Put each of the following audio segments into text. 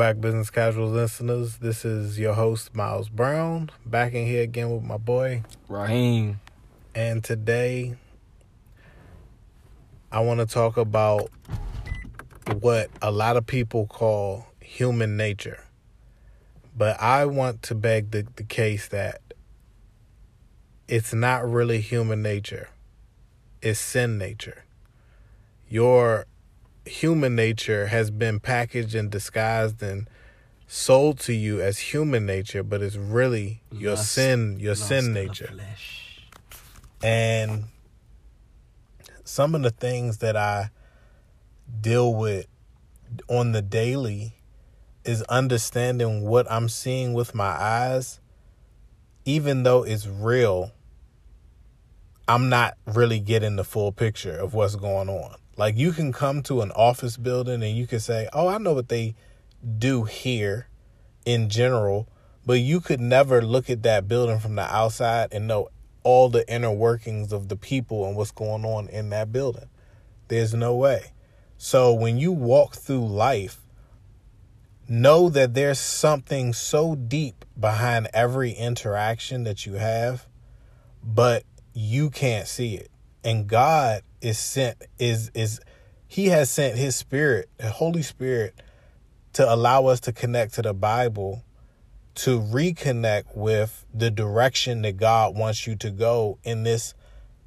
back, business casual listeners. This is your host, Miles Brown, back in here again with my boy, Raheem. And today, I want to talk about what a lot of people call human nature. But I want to beg the, the case that it's not really human nature, it's sin nature. Your human nature has been packaged and disguised and sold to you as human nature, but it's really your sin, your sin nature. And some of the things that I deal with on the daily is understanding what I'm seeing with my eyes, even though it's real, I'm not really getting the full picture of what's going on. Like you can come to an office building and you can say, "Oh, I know what they do here in general," but you could never look at that building from the outside and know all the inner workings of the people and what's going on in that building. There's no way. So when you walk through life, know that there's something so deep behind every interaction that you have, but you can't see it. And God is sent is is he has sent his spirit, the Holy Spirit to allow us to connect to the Bible to reconnect with the direction that God wants you to go in this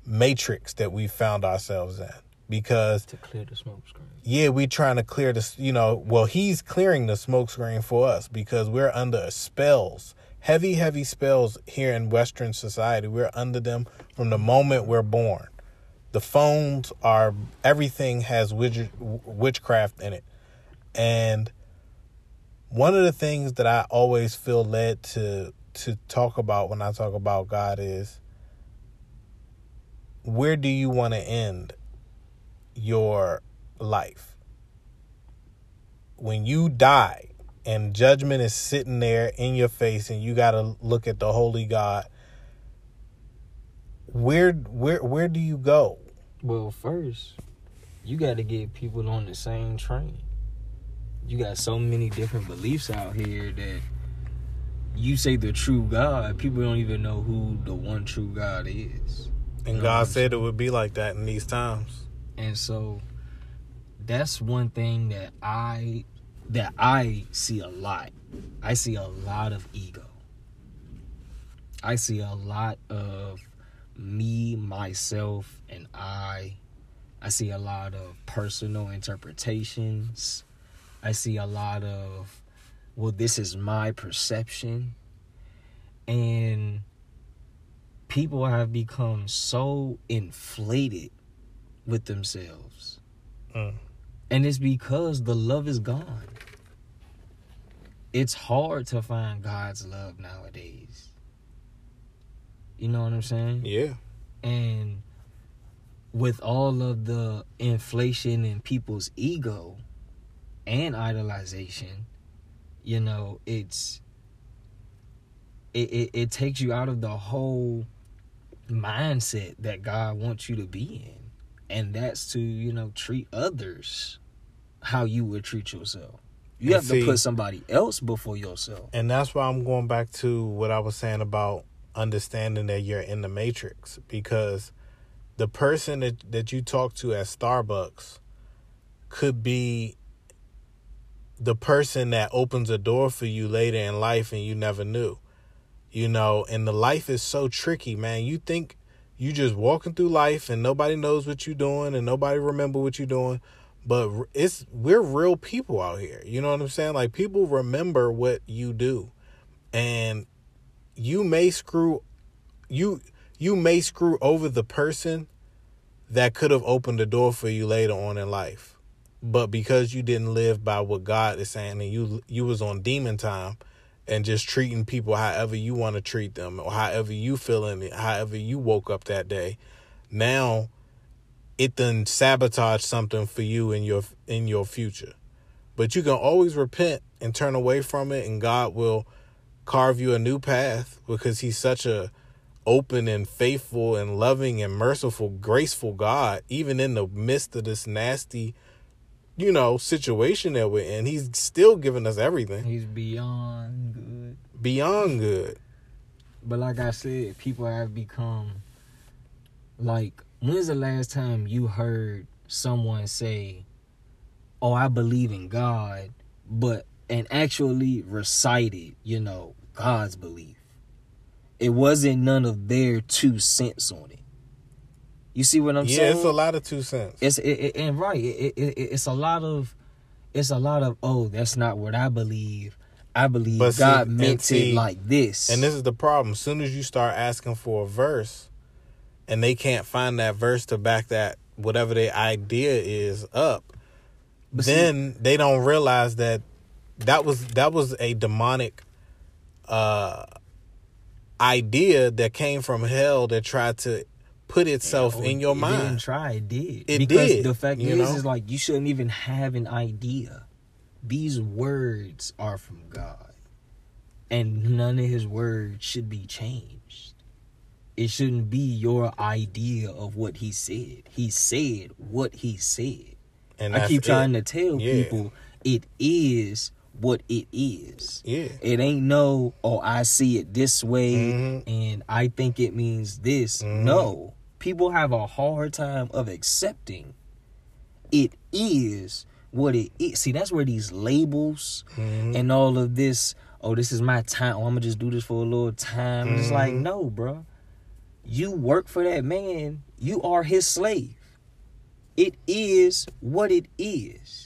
matrix that we found ourselves in because to clear the smoke screen. Yeah, we trying to clear this, you know, well, he's clearing the smoke screen for us because we're under spells, heavy heavy spells here in western society. We're under them from the moment we're born the phones are everything has witch, witchcraft in it. And one of the things that i always feel led to to talk about when i talk about god is where do you want to end your life? When you die and judgment is sitting there in your face and you got to look at the holy god where where where do you go well, first, you got to get people on the same train. You got so many different beliefs out here that you say the true God, people don't even know who the one true God is. And God said it would be like that in these times. And so that's one thing that I that I see a lot. I see a lot of ego. I see a lot of me, myself, and I. I see a lot of personal interpretations. I see a lot of, well, this is my perception. And people have become so inflated with themselves. Mm. And it's because the love is gone. It's hard to find God's love nowadays. You know what I'm saying? Yeah. And with all of the inflation in people's ego and idolization, you know, it's it, it, it takes you out of the whole mindset that God wants you to be in. And that's to, you know, treat others how you would treat yourself. You and have see, to put somebody else before yourself. And that's why I'm going back to what I was saying about understanding that you're in the matrix because the person that, that you talk to at Starbucks could be the person that opens a door for you later in life and you never knew. You know, and the life is so tricky, man. You think you just walking through life and nobody knows what you're doing and nobody remember what you're doing, but it's we're real people out here. You know what I'm saying? Like people remember what you do. And you may screw you you may screw over the person that could have opened the door for you later on in life. But because you didn't live by what God is saying and you you was on demon time and just treating people however you want to treat them or however you feeling it, however you woke up that day, now it then sabotage something for you in your in your future. But you can always repent and turn away from it and God will carve you a new path because he's such a open and faithful and loving and merciful, graceful God, even in the midst of this nasty you know, situation that we're in. He's still giving us everything. He's beyond good. Beyond good. But like I said, people have become like when's the last time you heard someone say, "Oh, I believe in God," but and actually recited, you know, God's belief. It wasn't none of their two cents on it. You see what I'm yeah, saying? Yeah, it's a lot of two cents. It's it, it, and right. It, it, it's a lot of. It's a lot of. Oh, that's not what I believe. I believe But God and meant see- it like this. And this is the problem. As soon as you start asking for a verse and they can't find that verse to back that whatever their idea is up, But see- then they don't realize that that was that was a demonic uh idea that came from hell that tried to put itself Oh, in your it mind. Didn't try. It did. It because did, The fact you is, know? is like you shouldn't even have an idea. These words are from God, and none of His words should be changed. It shouldn't be your idea of what He said. He said what He said. And I keep trying it. to tell Yeah. people it is what it is. Yeah. It ain't no, oh, I see it this way Mhm. and I think it means this. Mhm. No. People have a hard time of accepting it is what it is. See, that's where these labels Mhm. and all of this, oh, this is my time. Oh, I'm gonna just do this for a little time. It's like, Mhm. no, bro. You work for that man. You are his slave. It is what it is.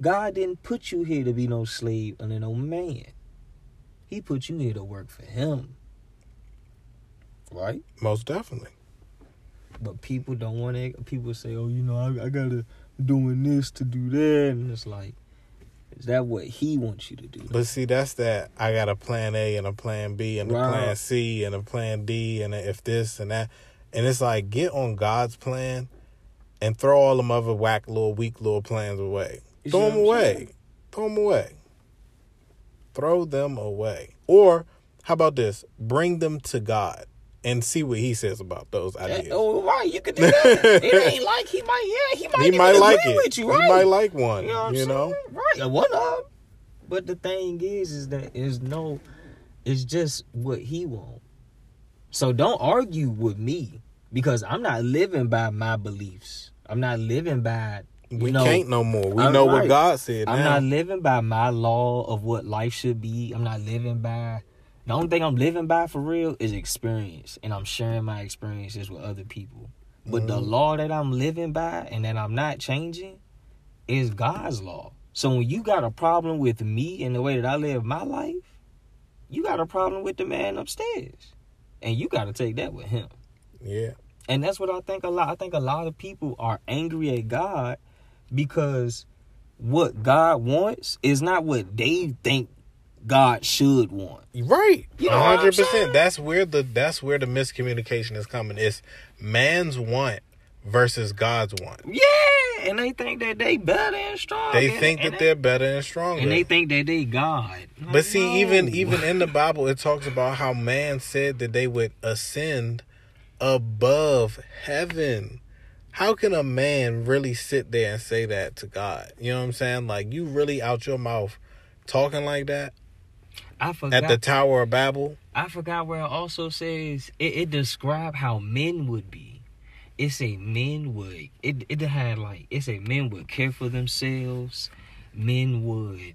God didn't put you here to be no slave under no man. He put you here to work for him. Right? Most definitely. But people don't want to. People say, "Oh, you know, I, I gotta doing this to do that," and it's like, is that what he wants you to do? But see, that's that. I got a plan A and a plan B and a plan C and a plan D and a if this and that. And it's like, get on God's plan and throw all them other whack little weak little plans away. You Throw them away. saying? Throw them away. Throw them away. Or how about this? Bring them to God and see what He says about those eh, ideas. oh, right, you could do that. it ain't like he might. Yeah, he might. he might like it. With you, He might like one. You know, what you know? right? One of 'em. But the thing is, is that is no, it's just what he want. So don't argue with me because I'm not living by my beliefs. I'm not living by. We know, can't no more. We I'm know what. God said I'm not living by my law of what life should be. I'm not living by. The only thing I'm living by for real is experience, and I'm sharing my experiences with other people. But the Mhm. law that I'm living by and that I'm not changing is God's law. So when you got a problem with me and the way that I live my life, you got a problem with the man upstairs, and you got to take that with him. yeah. And that's what I think a lot. I think a lot of people are angry at God because what God wants is not what they think God should want. Right. You know 100%. That's where the that's where the miscommunication is coming. It's man's want versus God's want. Yeah, and they think that they better and stronger. They think and that they're better and stronger. and they think that they God. Like, but see, even even in the Bible, it talks about how man said that they would ascend above heaven. How can a man really sit there and say that to God? You know what I'm saying? Like you really out your mouth talking like that I forgot. at the Tower of Babel? I forgot where it also says it, it describe how men would be. It say men would it it had like it say men would care for themselves, men would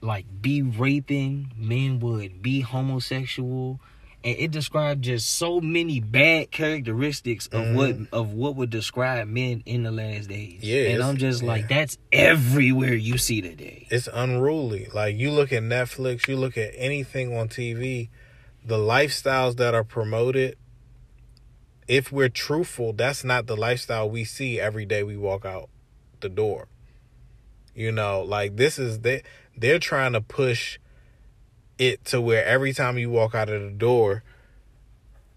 like be raping, men would be homosexual. And it described just so many bad characteristics of Mhm. what of what would describe men in the last days. Yeah, And I'm just like, yeah. that's everywhere you see today. it's unruly. Like you look at Netflix, you look at anything on TV, the lifestyles that are promoted, if we're truthful, that's not the lifestyle we see every day we walk out the door. You know, like this is they they're trying to push it to where every time you walk out of the door,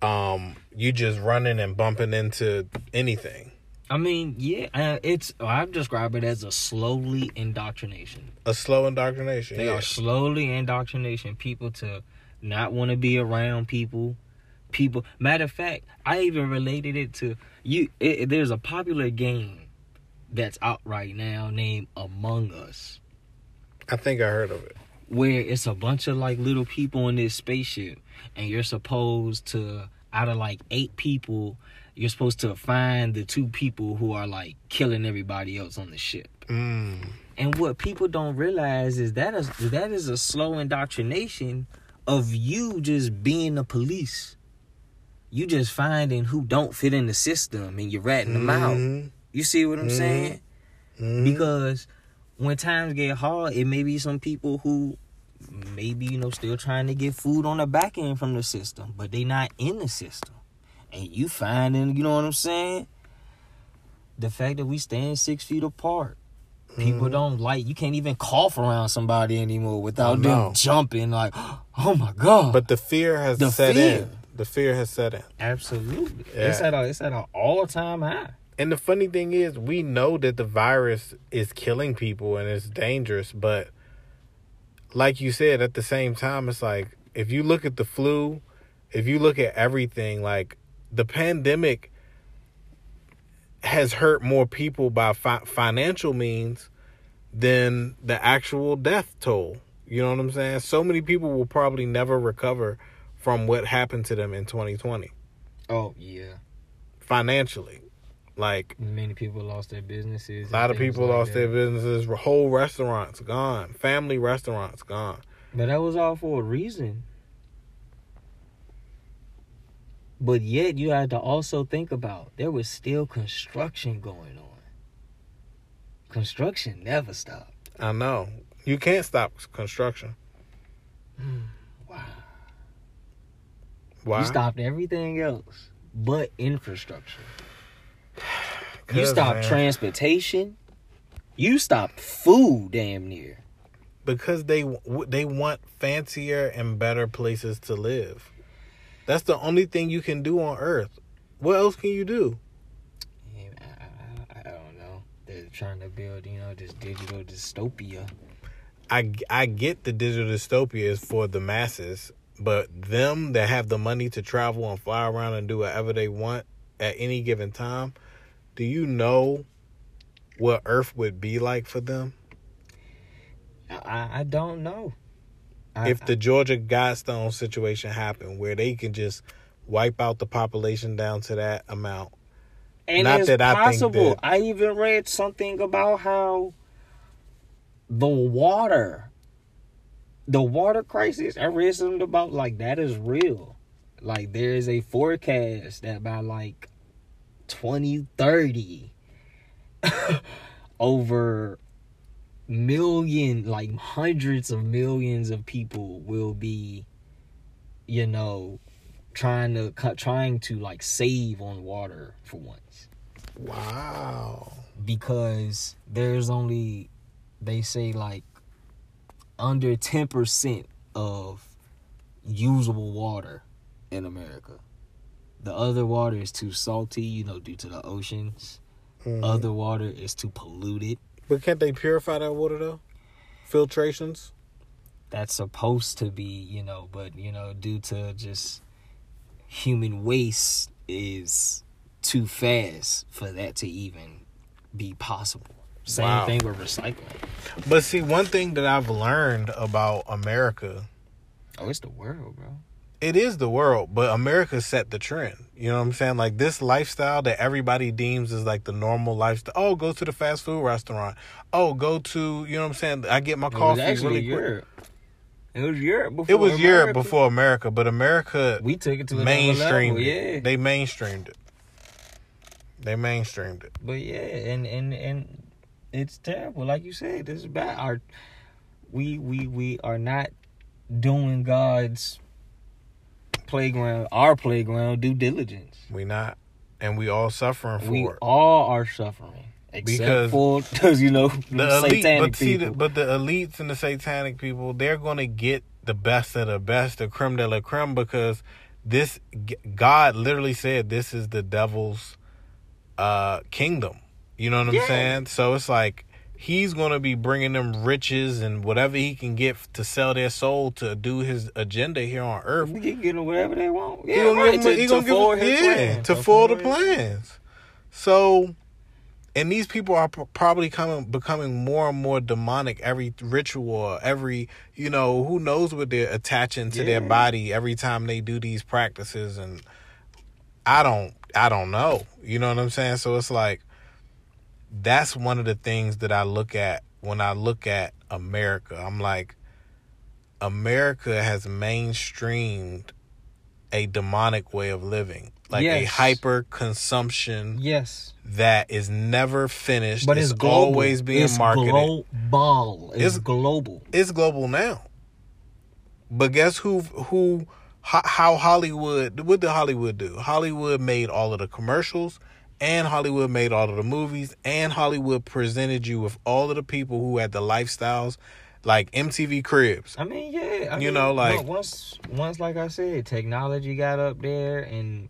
um, you just running and bumping into anything. I mean, yeah, uh, it's I describe it as a slowly indoctrination. A slow indoctrination. They yeah. are slowly indoctrination people to not want to be around people. People. Matter of fact, I even related it to you. It- there's a popular game that's out right now named Among Us, I think I heard of it. Where it's a bunch of like little people in this spaceship, and you're supposed to out of like eight people, you're supposed to find the two people who are like killing everybody else on the ship. Mm. And what people don't realize is that is that is a slow indoctrination of you just being the police. You just finding who don't fit in the system and you're ratting them out. Mhm. You see what I'm Mhm. saying? Mhm. Because when times get hard, it may be some people who maybe you know still trying to get food on the back end from the system, but they not in the system. And you finding, you know what I'm saying? The fact that we stand six feet apart. People Mhm. don't like you can't even cough around somebody anymore without I know. them jumping like, oh my god! But the fear has The set fear. in. The fear has set in. absolutely, Yeah. it's at a it's at an all time high. And the funny thing is, we know that the virus is killing people and it's dangerous, but like you said, at the same time, it's like if you look at the flu, if you look at everything, like the pandemic has hurt more people by fi- financial means than the actual death toll. You know what I'm saying? So many people will probably never recover from what happened to them in 2020 Oh yeah, financially. Like many people lost their businesses. A lot of people like lost that. their businesses. Whole restaurants gone. Family restaurants gone. But that was all for a reason. But yet you had to also think about there was still construction going on. Construction never stopped. I know. You can't stop construction. Hmm, wow. Why? You stopped everything else but infrastructure. You stopped man, transportation. You stopped food damn near. because they they want fancier and better places to live. That's the only thing you can do on Earth. What else can you do? Yeah, I, I, I don't know. They're trying to build, you know, this digital dystopia. I I get the digital dystopia is for the masses, but them that have the money to travel and fly around and do whatever they want at any given time, do you know what Earth would be like for them I, I don't know. I, if the Georgia Guidestone situation happened, where they can just wipe out the population down to that amount? And Not it's that I think possible. that- I even read something about how the water, the water crisis. I read something about like that is real. Like there is a forecast that by like twenty thirty, over million, like hundreds of millions of people will be, you know, trying to trying to like save on water for once Wow. because there's only they say like under 10% of usable water in America. The other water is too salty, you know, due to the oceans. Mhm. Other water is too polluted. But can't they purify that water though? Filtrations. That's supposed to be, you know, but you know, due to just human waste is too fast for that to even be possible. Same Wow. thing with recycling. But see, one thing that I've learned about America, Oh, it's the world, bro. It is the world, but America set the trend. You know what I'm saying? Like this lifestyle that everybody deems is like the normal lifestyle. Oh, go to the fast food restaurant. Oh, go to you know what I'm saying? I get my It was coffee really quick. It was Europe before. It was Europe America. before America, but America We took it to another mainstreamed level, it. yeah. They mainstreamed it. They mainstreamed it. But yeah, and and and it's terrible. Like you said, this is bad. Our we we we are not doing God's playground, our playground due diligence. We not, and we all suffering for We it. all are suffering, except Because for you know the elite, satanic but see, people. the, but the elites and the satanic people, they're gonna get the best of the best, the creme de la creme, because this God literally said this is the devil's uh kingdom. You know what I'm Yeah. saying? So it's like he's gonna be bringing them riches and whatever he can get to sell their soul to do his agenda here on earth. we can get them whatever they want. He Yeah, gonna right. give them- to, he to gonna give his yeah, plan. to forward the plans. So and these people are probably coming becoming more and more demonic every ritual every you know who knows what they're attaching to their body every time they do these practices and i don't i don't know you know what i'm saying so it's like that's one of the things that i look at when i look at america i'm like america has mainstreamed a demonic way of living like a hyper consumption Yes. that is never finished. But it's, it's, always being it's marketed. global. It's, It's- global. it's global now. But guess who? Who? How, how Hollywood? What did Hollywood do? Hollywood made all of the commercials, and Hollywood made all of the movies, and Hollywood presented you with all of the people who had the lifestyles, like MTV Cribs. I mean, yeah. I You mean, know, like- once, once, like I said, technology got up there, and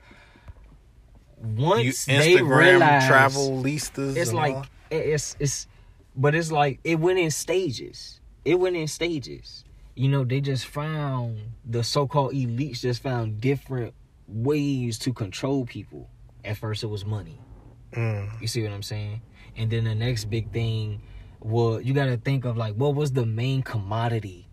once You they realized, travel listas. it's like all. it's it's, but it's like it went in stages. It went in stages. You know, they just found the so-called elites just found different ways to control people. At first, it was money. Mm, You see what I'm saying? And then the next big thing was you got to think of like what was the main commodity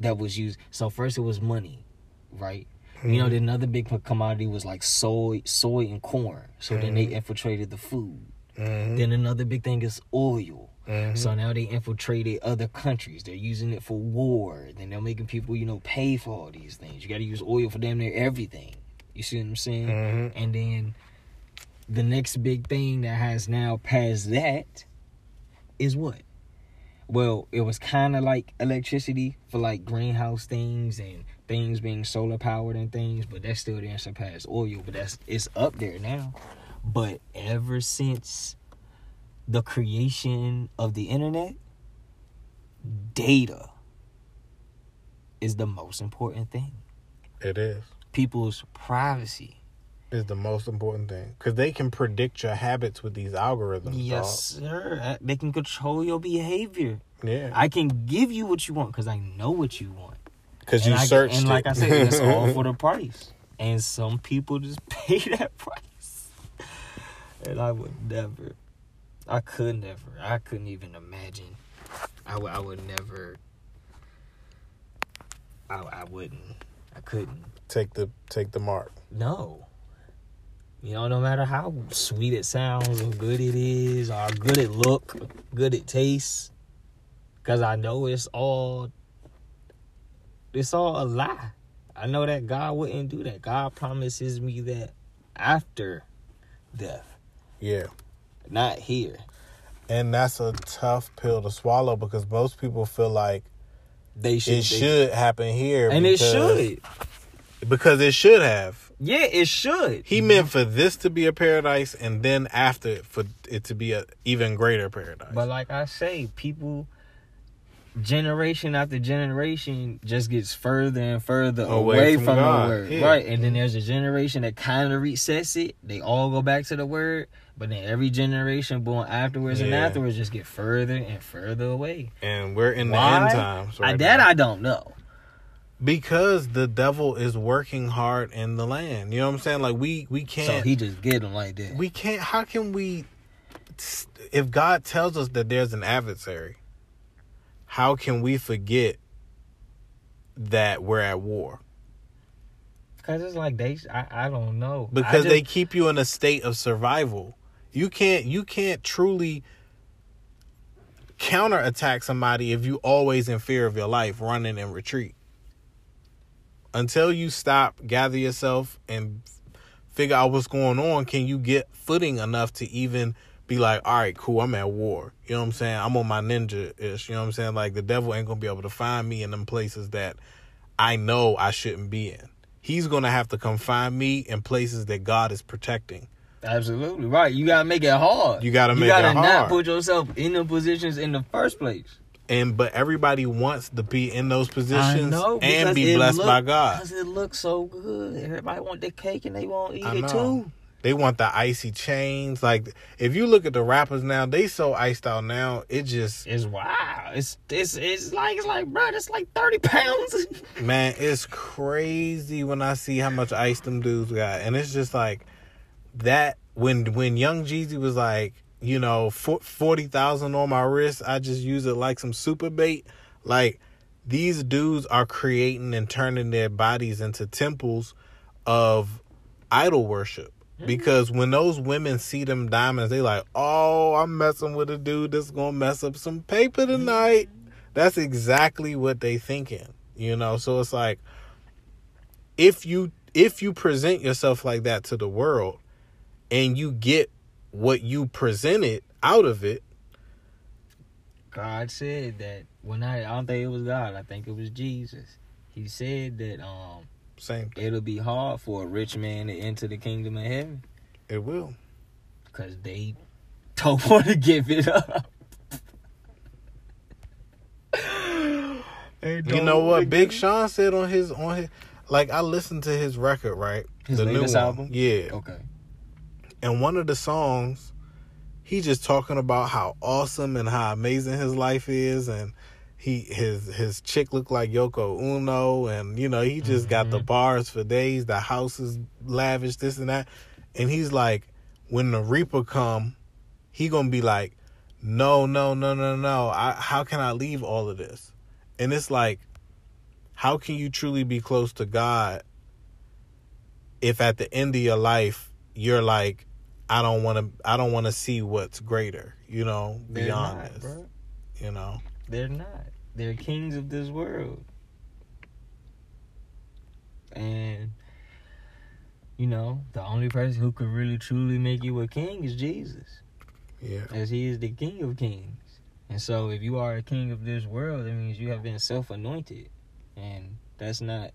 that was used. So first it was money, right? You know, then another big commodity was like soy, soy and corn. So then they infiltrated the food. mhm, Then another big thing is oil. mhm. So now they infiltrated other countries. They're using it for war. Then they're making people, you know, pay for all these things. You got to use oil for damn near everything. You see what I'm saying? Mhm. And then the next big thing that has now passed that is what? Well, it was kind of like electricity for like greenhouse things and things being solar powered and things, but that still didn't surpass oil. But that's it's up there now. But ever since the creation of the internet, data is the most important thing. It is. People's privacy. Is the most important thing because they can predict your habits with these algorithms. Yes, sir. Uh, They can control your behavior. Yeah. I can give you what you want because I know what you want. Because you I, searched And like it. I said, it's all for the price. And some people just pay that price. And I would never. I could never. I couldn't even imagine. I would. I would never. I. I wouldn't. I couldn't. take the take the mark. No. You know, no matter how sweet it sounds or good it is or how good it look, good it tastes, because I know it's all it's all a lie. I know that God wouldn't do that. God promises me that after death, Yeah. not here. And that's a tough pill to swallow because most people feel like They should. it they- should happen here. and it should. Because it should have. Yeah, it should. He meant for this to be a paradise and then after it for it to be a even greater paradise. But like I say, people generation after generation just gets further and further Away away, from from, the word. yeah. Right. And then there's a generation that kind of resets it. They all go back to the word. But then every generation born afterwards and afterwards just get further and further away. and we're in the end times. I, that now. I don't know. Because the devil is working hard in the land. You know what I'm saying? Like we we can't So he just get them like that. we can't how can we if god tells us that there's an adversary how can we forget that we're at war Cause it's like they, I, I don't know. Because just- they keep you in a state of survival you can't you can't truly counterattack somebody if you always in fear of your life running and retreat until you stop gather yourself and figure out what's going on can you get footing enough to even be like all right cool i'm at war you know what i'm saying i'm on my ninja ish you know what i'm saying like the devil ain't gonna be able to find me in them places that i know i shouldn't be in he's gonna have to confine me in places that god is protecting Absolutely right. You gotta make it hard. You gotta make it gotta hard. You gotta not put yourself in the positions in the first place. And but everybody wants to be in those positions know, and be blessed look- by god Because it looks so good. Everybody want the cake and they won't eat I it too. They want the icy chains. Like if you look at the rappers now, they so iced out now. It just It's wow. It's it's it's like it's like bro, it's like thirty pounds. man, it's crazy when I see how much ice them dudes got, and it's just like that. When when Young Jeezy was like, you know, for, 40,000 on my wrist. I just use it like some super bait. Like these dudes are creating and turning their bodies into temples of idol worship. Mm-hmm. Because when those women see them diamonds, they like, oh, I'm messing with a dude that's gonna mess up some paper mm-hmm. tonight. That's exactly what they thinking, you know. So it's like, if you if you present yourself like that to the world, and you get what you presented out of it, God said that when I, I don't think it was God, I think it was Jesus. He said that um same thing. it'll be hard for a rich man to enter the kingdom of heaven It will. because they don't want to give it up. You know what Big Sean said on his on his like I listened to his record, right? His latest album? Yeah. Okay. And one of the songs, he just talking about how awesome and how amazing his life is and he his his chick looked like Yoko Ono and you know, he just got the Mhm. bars for days, the house is lavish, this and that. And he's like, when the Reaper come, he gonna be like, No, no, no, no, no. I how can I leave all of this? And it's like, how can you truly be close to God if at the end of your life you're like, I don't want to, I don't want to see what's greater, you know, They're not, this, you know. They're not. They're kings of this world. And you know, the only person who could really truly make you a king is Jesus. Yeah, As he is the king of kings. And so if you are a king of this world, that means you have been self anointed. And that's not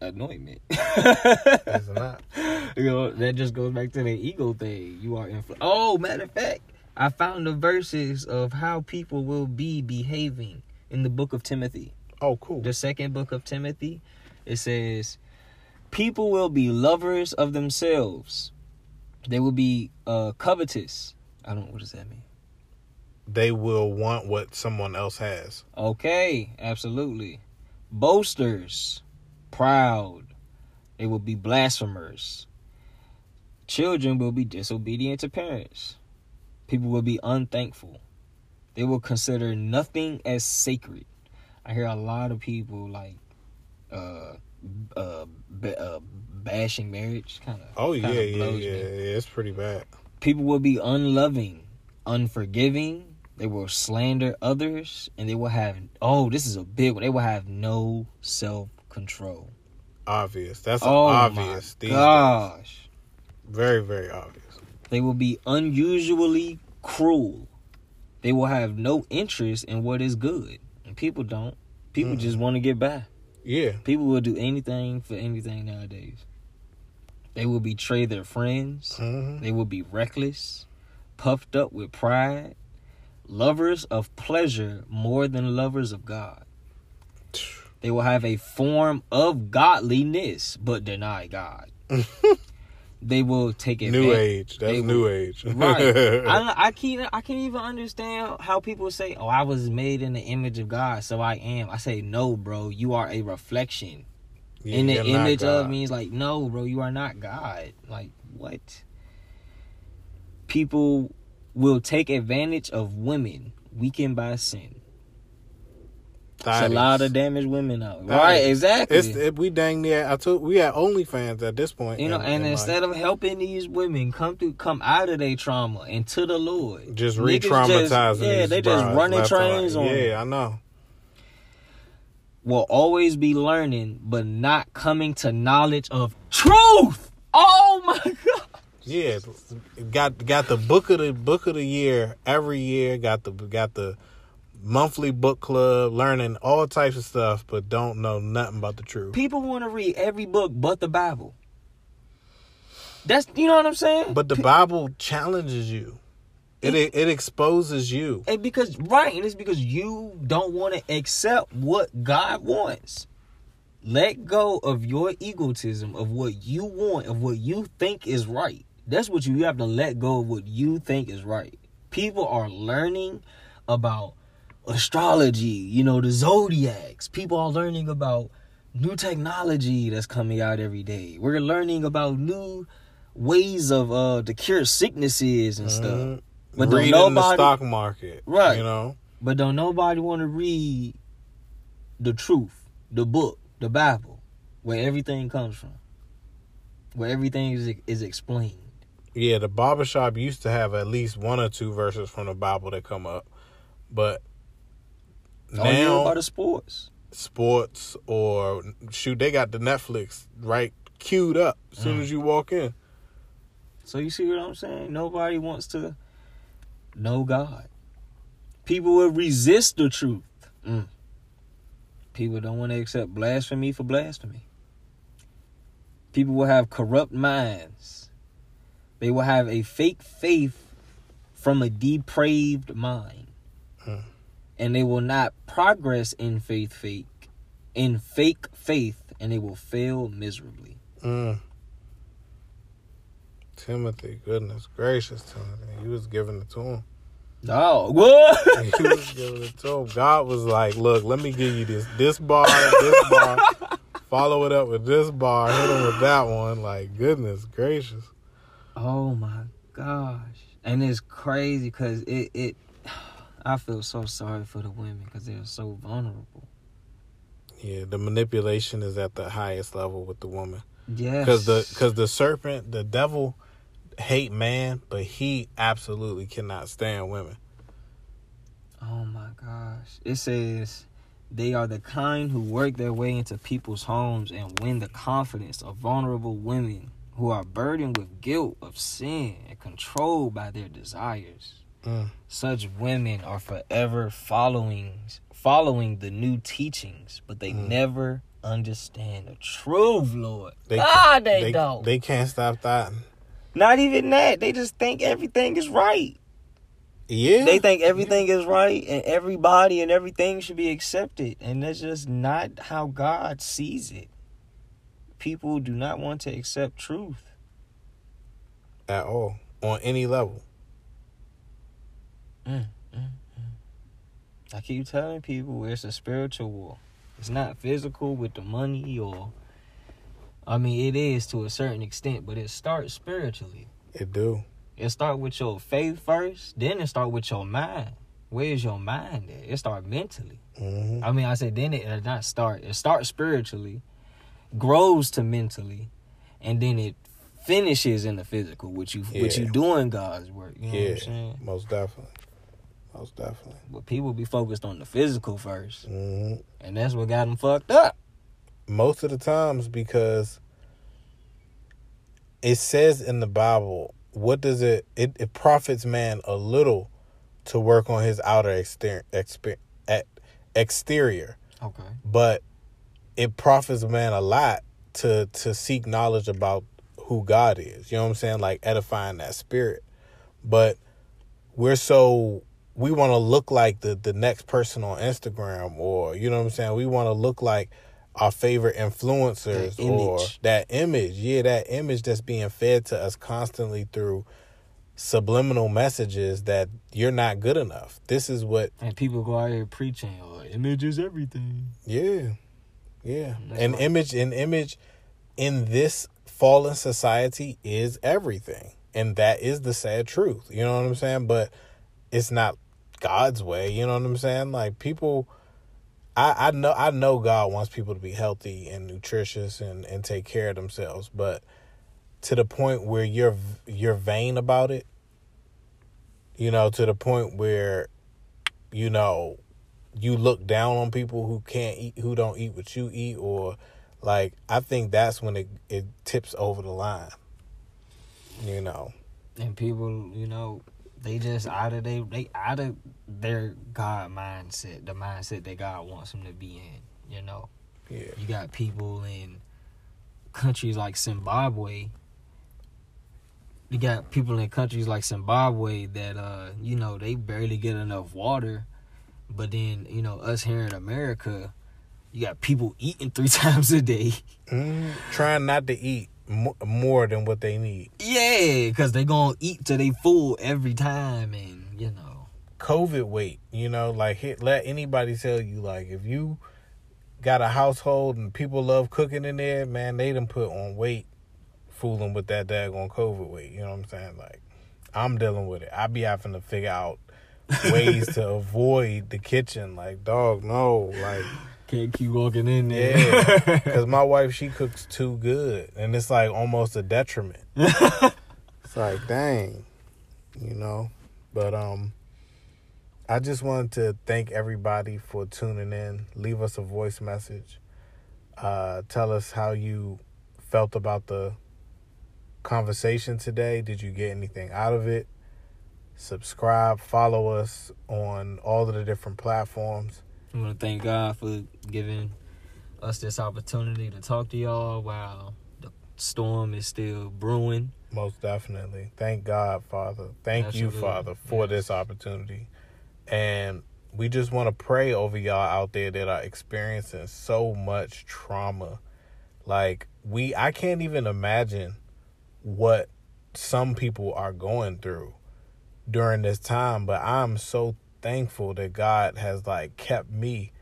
anointment. it's not. you know, that just goes back to the ego thing. You are influ- Oh, matter of fact, I found the verses of how people will be behaving in the book of Timothy. Oh, cool. The second book of Timothy, it says, People will be lovers of themselves. They will be uh covetous. I don't what does that mean? They will want what someone else has. Okay, absolutely. Boasters, proud. They will be blasphemers. Children will be disobedient to parents. People will be unthankful. They will consider nothing as sacred. I hear a lot of people like uh uh, ba- uh bashing marriage kind of Oh yeah, yeah, yeah, me. yeah. It's pretty bad. People will be unloving, unforgiving. They will slander others, and they will have oh, this is a big one. They will have no self control. Obvious. That's Oh obvious. my gosh! days. Very, very obvious. They will be unusually cruel. They will have no interest in what is good, and people don't. People Mm. just want to get by. Yeah. People will do anything for anything nowadays. They will betray their friends. hmm They will be reckless, puffed up with pride, lovers of pleasure more than lovers of God. They will have a form of godliness but deny God. they will take New advantage. age. That's they new age. Right. I, I can't I can't even understand how people say, "Oh, I was made in the image of God, so I am." I say, "No, bro. You are a reflection." Yeah, in the image of God. means like no bro you are not god like what people will take advantage of women weakened by sin it's a lot of damaged women out Thotties. right exactly It's it, we dang near. I took we had OnlyFans at this point. you know and life. instead of helping these women come through come out of their trauma and to the lord just re-traumatizing. just- yeah they just running and trains on. Yeah, I know. will always be learning but not coming to knowledge of truth oh my god Yeah, got got the book of the book of the year every year. Got the got the monthly book club, learning all types of stuff, but don't know nothing about the truth. People want to read every book but the Bible. That's you know what I'm saying. But the Bible challenges you. It it, it exposes you. and because right, and it's because you don't want to accept what God wants. Let go of your egotism of what you want, of what you think is right. That's what you, you have to let go of what you think is right. People are learning about astrology, you know, the zodiacs. People are learning about new technology that's coming out every day. We're learning about new ways of uh to cure sicknesses and stuff. Mhm. But don't nobody, the stock market, Right. You know, but don't nobody want to read the truth, the book, the Bible, where everything comes from, where everything is is explained. yeah. The barbershop used to have at least one or two verses from the Bible that come up, but All you know now about the sports. sports or shoot, they got the Netflix right queued up as soon Mm. as you walk in. So you see what I'm saying? Nobody wants to know God. People will resist the truth. Mm. People don't want to accept blasphemy for blasphemy. People will have corrupt minds. They will have a fake faith from a depraved mind. Mm. And they will not progress in faith fake in fake faith and they will fail miserably. Mm. Timothy, goodness gracious, Timothy, he was giving it to him. Oh, what? he was giving it to him. God was like, "Look, let me give you this this bar, this bar, follow it up with this bar, hit him with that one." Like, goodness gracious. Oh my gosh. And it's crazy because it, it, I feel so sorry for the women because they're so vulnerable. Yeah, the manipulation is at the highest level with the woman Yes. because the because the serpent, the devil, hate man, but he absolutely cannot stand women. Oh my gosh. It says they are the kind who work their way into people's homes and win the confidence of vulnerable women who are burdened with guilt of sin and controlled by their desires. Mm. Such women are forever following following the new teachings, but they Mm. never understand the truth, Lord. They ah, they, they, don't. they can't stop that. Not even that. They just think everything is right. Yeah, They think everything is right and everybody and everything should be accepted. And that's just not how God sees it. People do not want to accept truth. at all on any level. Mm, mm, mm. I keep telling people it's a spiritual war. It's not physical with the money or I mean it is to a certain extent, but it starts spiritually. It do. It start with your faith first, then it start with your mind. Where's your mind at? It start mentally. hmm I mean, I said then it does not start. It starts spiritually, grows to mentally, and then it finishes in the physical. What you what you doing God's work. You know what Yeah, I'm saying? most definitely, most definitely. But people be focused on the physical first, hmm and that's what got them fucked up. Most of the times because it says in the Bible, what does it? It, it profits man a little to work on his outer exterior, exper, at, exterior, Okay. but it profits a man a lot to to seek knowledge about who God is. You know what I'm saying? Like edifying that spirit. But we're so we want to look like the the next person on Instagram or you know what I'm saying? We want to look like our favorite influencers That or that image. Yeah, that image that's being fed to us constantly through subliminal messages that you're not good enough. This is what And people go out here preaching, oh, image is everything. Yeah. Yeah. That's An right. image an image in this fallen society is everything. And that is the sad truth. You know what I'm saying? But it's not God's way, you know what I'm saying? Like people I, I know I know God wants people to be healthy and nutritious and, and take care of themselves, but to the point where you're you're vain about it, you know, to the point where you know you look down on people who can't eat who don't eat what you eat or like I think that's when it it tips over the line. You know. And people, you know, they just out of they they out of their God mindset, the mindset that God wants them to be in. You know, Yeah. you got people in countries like Zimbabwe. You got people in countries like Zimbabwe that uh, you know, they barely get enough water. But then, you know, us here in America, you got people eating three times a day. Mhm. Trying not to eat more than what they need. Yeah, because they going to eat till they full every time. And, you know, COVID weight, you know, like hit, let anybody tell you like if you got a household and people love cooking in there, man, they done put on weight fooling with that daggone COVID weight. You know what I'm saying? Like I'm dealing with it. I be having to figure out ways to avoid the kitchen. Like, dog, no, like. Can't keep walking in there. Yeah, because my wife she cooks too good, and it's like almost a detriment. it's like, dang, you know. But um, I just wanted to thank everybody for tuning in. Leave us a voice message. Uh, tell us how you felt about the conversation today. Did you get anything out of it? Subscribe, follow us on all of the different platforms. I want to thank God for giving us this opportunity to talk to y'all while the storm is still brewing. Most definitely. Thank God, Father. Thank Absolutely. you, Father, for Yes. this opportunity. And we just want to pray over y'all out there that are experiencing so much trauma. Like we I can't even imagine what some people are going through during this time, but I'm so thankful that God has like kept me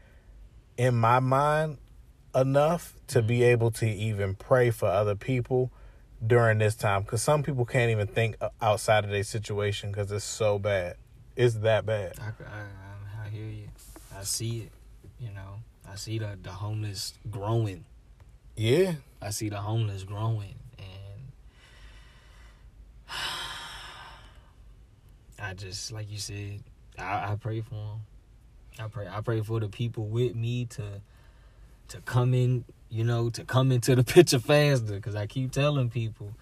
in my mind enough to be mm-hmm. able to even pray for other people during this time because some people can't even think outside of their situation because it's so bad it's that bad I, I, I hear you. I see it. You know, I see the the homeless growing. yeah I see the homeless growing, and I just like you said, I, I pray for them. I pray. I pray for the people with me to to come in. You know, to come into the picture faster. Because I keep telling people,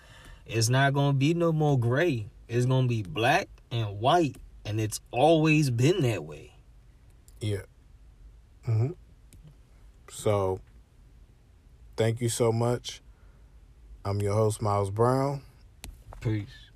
it's not gonna be no more gray. It's gonna be black and white, and it's always been that way. yeah hmm so thank you so much i'm your host miles brown Peace.